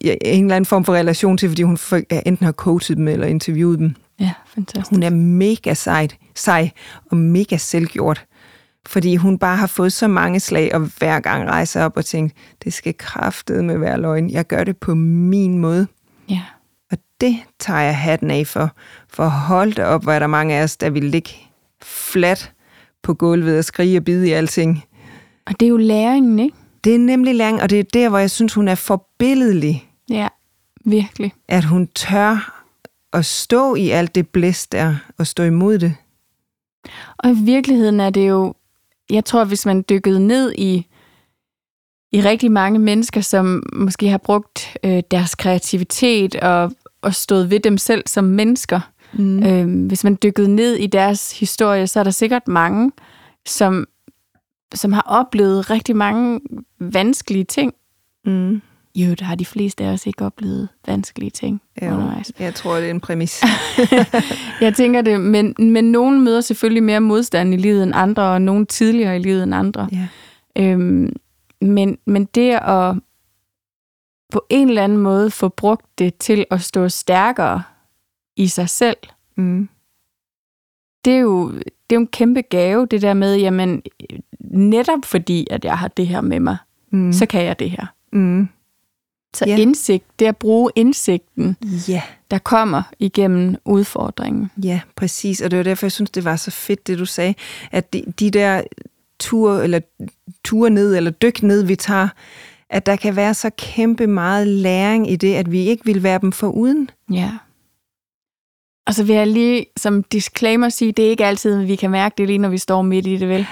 en eller anden form for relation til, fordi hun enten har coachet dem eller interviewet dem. Ja, fantastisk. Hun er mega sej, sej og mega selvgjort, fordi hun bare har fået så mange slag, og hver gang rejser op og tænker, det skal kraftet med være løgn. Jeg gør det på min måde. Ja. Og det tager jeg hatten af for. For hold da op, hvor er der mange af os, der vil ligge flat på gulvet og skrige og bide i alting. Og det er jo læringen, ikke? Det er nemlig læring, og det er der, hvor jeg synes, hun er forbilledlig. Ja, virkelig. At hun tør at stå i alt det blæs der, og stå imod det. Og i virkeligheden er det jo, jeg tror, hvis man dykkede ned i, i rigtig mange mennesker, som måske har brugt øh, deres kreativitet og, og stået ved dem selv som mennesker, Mm. øh, hvis man dykkede ned i deres historie, så er der sikkert mange, som, som har oplevet rigtig mange vanskelige ting. Mm. Jo, der har de fleste af os ikke oplevet vanskelige ting Jo, undervejs. jeg tror, det er en præmis. Jeg tænker det, men, men nogen møder selvfølgelig mere modstand i livet end andre, og nogen tidligere i livet end andre. ja. Øhm, men, men det at på en eller anden måde få brugt det til at stå stærkere i sig selv, Mm. det er jo, det er jo en kæmpe gave, det der med, jamen netop fordi, at jeg har det her med mig, Mm. så kan jeg det her. Mm. Så Ja. indsigt, det at bruge indsigten, Ja. der kommer igennem udfordringen. Ja, præcis. Og det var derfor, jeg synes, det var så fedt, det du sagde, at de, de der ture, eller ture ned, eller dyk ned, vi tager, at der kan være så kæmpe meget læring i det, at vi ikke vil være dem for uden. Ja. Og så vil jeg lige som disclaimer sige, det er ikke altid, vi kan mærke det lige, når vi står midt i det, vel?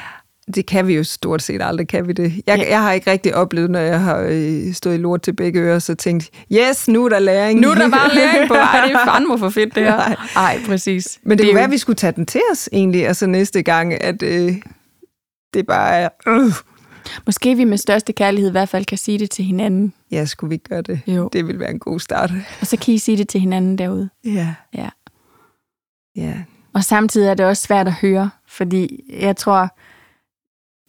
Det kan vi jo stort set aldrig, kan vi det? Jeg, Ja. jeg har ikke rigtig oplevet, når jeg har øh, stået i lort til begge ører, så tænkt, yes, nu er der læring. Nu er der bare læring på vej. Det er fandme for fedt, det her. Nej. Nej, præcis. Men det, det er kunne jo- være, at vi skulle tage den til os egentlig, og så næste gang, at øh, det bare er, øh, Måske vi med største kærlighed i hvert fald kan sige det til hinanden. ja, skulle vi gøre det? Jo. Det vil være en god start. Og så kan I sige det til hinanden derude. Ja. Ja. Ja. Og samtidig er det også svært at høre, fordi jeg tror,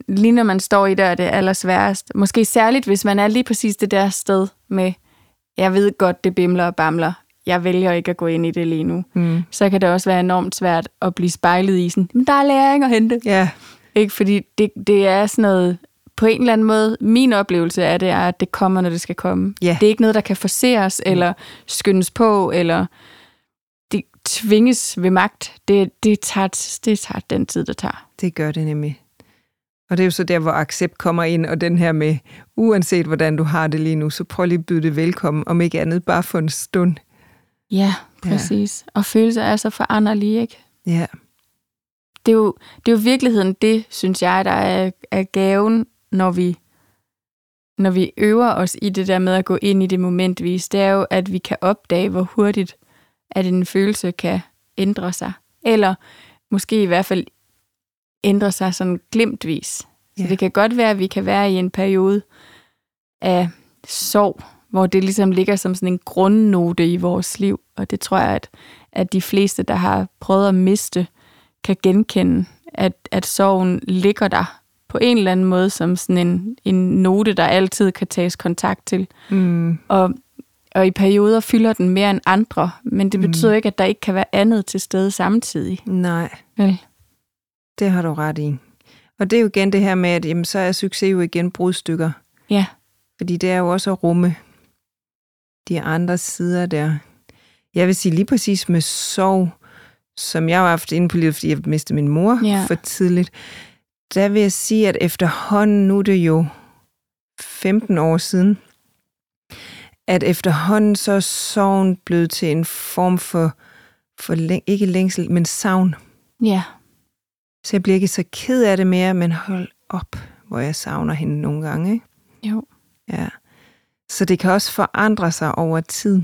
lige når man står i det, er det allersværest. Måske særligt, hvis man er lige præcis det der sted med, jeg ved godt, det bimler og bamler. jeg vælger ikke at gå ind i det lige nu. Mm. Så kan det også være enormt svært at blive spejlet i sådan, men der er læring at hente. Ja, Ikke? Fordi det, det er sådan noget, på en eller anden måde, min oplevelse af det er, at det kommer, når det skal komme. Ja. Det er ikke noget, der kan forceres, eller skyndes på, eller det tvinges ved magt. Det, det, tager, det tager den tid, det tager. det gør det nemlig. Og det er jo så der, hvor accept kommer ind, og den her med, uanset hvordan du har det lige nu, så prøv lige at byde det velkommen, om ikke andet bare for en stund. Ja, præcis. Ja. Og følelser er så foranderlige, ikke? Ja, det er jo, det er jo virkeligheden det, synes jeg, der er, er gaven, når vi, når vi øver os i det der med at gå ind i det momentvis. Det er jo, at vi kan opdage, hvor hurtigt at en følelse kan ændre sig. Eller måske i hvert fald ændre sig sådan glimtvis. Så Ja. det kan godt være, at vi kan være i en periode af sorg, hvor det ligesom ligger som sådan en grundnote i vores liv. Og det tror jeg, at, at de fleste, der har prøvet at miste, kan genkende, at, at sorgen ligger der på en eller anden måde som sådan en, en note, der altid kan tages kontakt til. mm, Og, og i perioder fylder den mere end andre, men det Mm. betyder ikke, at der ikke kan være andet til stede samtidig. nej, Vel? Det har du ret i. Og det er jo igen det her med, at jamen, så er succes jo igen brudstykker. Ja, Fordi det er jo også at rumme de andre sider der. Jeg vil sige lige præcis med sorg, som jeg har haft inde på livet, fordi jeg mistede min mor Ja. for tidligt, der vil jeg sige, at efterhånden, nu er det jo 15 år siden, at efterhånden så er sorgen blevet til en form for, for læng- ikke længsel, men savn. ja, Så jeg bliver ikke så ked af det mere, men hold op, hvor jeg savner hende nogle gange. Ikke? jo. Ja. Så det kan også forandre sig over tid.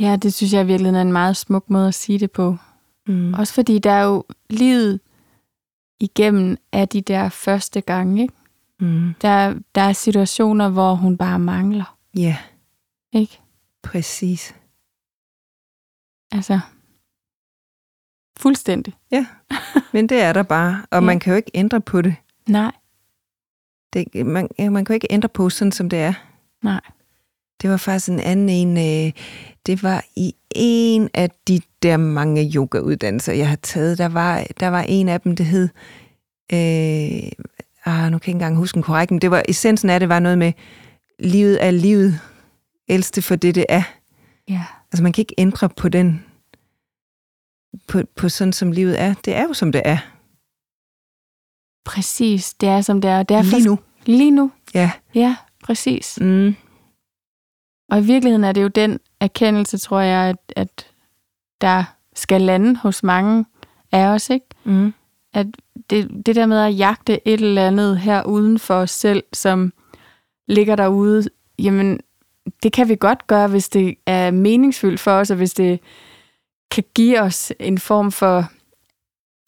Ja, det synes jeg virkelig er en meget smuk måde at sige det på. Mm. Også fordi der er jo livet igennem af de der første gange. Ikke? Mm. Der, der er situationer, hvor hun bare mangler. Ja, Ikke? præcis. Altså, fuldstændig. Men det er der bare, og Ja. man kan jo ikke ændre på det. Nej, det man, ja, man kan jo ikke ændre på, sådan som det er. nej. Det var faktisk en anden en. Øh, det var i en af de der mange yogauddannelser, jeg har taget. Der var, der var en af dem, det hed... Øh, ah, nu kan jeg ikke engang huske den korrekt, men det var, essensen af det var noget med, livet er livet. Ældste for det, det er. Ja. Altså, man kan ikke ændre på den, på, på sådan, som livet er. Det er jo, som det er. Præcis, det er som det er. Det er Lige nu. Lige nu, Ja. ja, præcis. Mm. Og i virkeligheden er det jo den erkendelse, tror jeg, at, at der skal lande hos mange af os, ikke? Mm. At det, det der med at jagte et eller andet her uden for os selv, som ligger derude, jamen, det kan vi godt gøre, hvis det er meningsfyldt for os, og hvis det kan give os en form for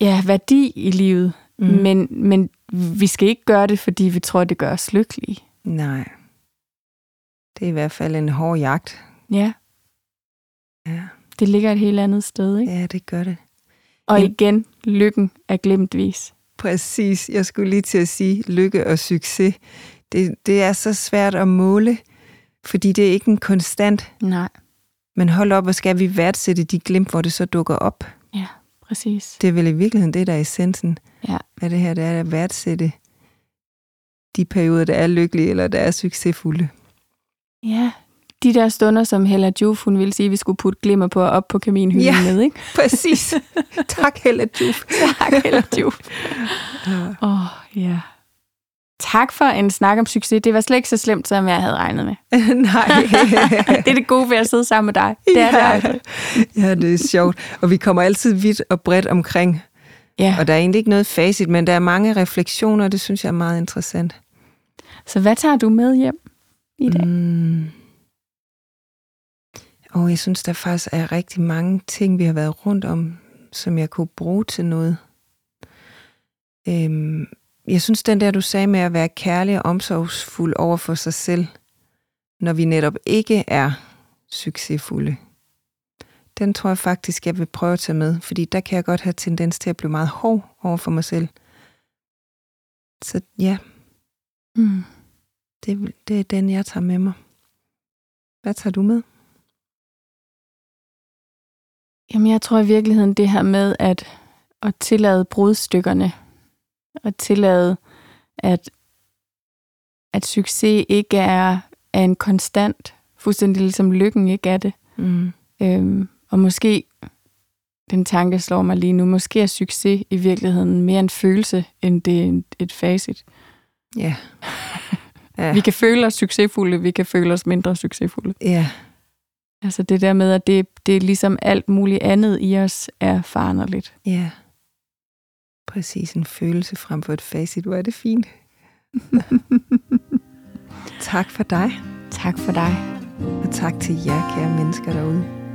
ja, værdi i livet. Mm. Men, men vi skal ikke gøre det, fordi vi tror, det gør os lykkelige. Nej. Det er i hvert fald en hård jagt. Ja, Ja, det ligger et helt andet sted, ikke? ja det gør det. Og En- igen, lykken er glemtvis. Præcis. Jeg skulle lige til at sige lykke og succes. Det, det er så svært at måle, fordi det er ikke en konstant. Nej, Men hold op, hvor skal vi værdsætte de glimt, hvor det så dukker op. ja, præcis. Det er vel i virkeligheden det, der er essensen Ja. af det her, det er at værdsætte de perioder, der er lykkelige eller der er succesfulde. Ja, de der stunder, som Hella Juf, hun ville sige, at vi skulle putte glimmer på og op på kaminhylden Ja. med, ikke? Præcis. tak, Hella Juf. Tak, Hella Juf. Åh, oh, ja. Tak for en snak om succes. Det var slet ikke så slemt, som jeg havde regnet med. Nej. Det er det gode ved at sidde sammen med dig. Det er det ja. aldrig. ja, det er sjovt. Og vi kommer altid vidt og bredt omkring. Ja. Og der er egentlig ikke noget facit, men der er mange refleksioner, og det synes jeg er meget interessant. Så hvad tager du med hjem i dag? Mm. Og jeg synes, der faktisk er rigtig mange ting, vi har været rundt om, som jeg kunne bruge til noget. Øhm, jeg synes, den der, du sagde med at være kærlig og omsorgsfuld over for sig selv, når vi netop ikke er succesfulde, den tror jeg faktisk, jeg vil prøve at tage med, fordi der kan jeg godt have tendens til at blive meget hård over for mig selv. Så ja, Mm. det, det er den, jeg tager med mig. Hvad tager du med? Jamen, jeg tror i virkeligheden det her med at, at tillade brudstykkerne, og tillade, at, at succes ikke er, er en konstant, fuldstændig ligesom lykken ikke er det. Mm. Øhm, og måske, den tanke slår mig lige nu, måske er succes i virkeligheden mere en følelse, end det er et facit. Ja. ja. Vi kan føle os succesfulde, vi kan føle os mindre succesfulde. Ja. Altså det der med, at det, det er ligesom alt muligt andet i os er foranderligt. Ja. Præcis en følelse frem for et facit. Hvor er det fint. tak for dig. Tak for dig. Og tak til jer, kære mennesker derude.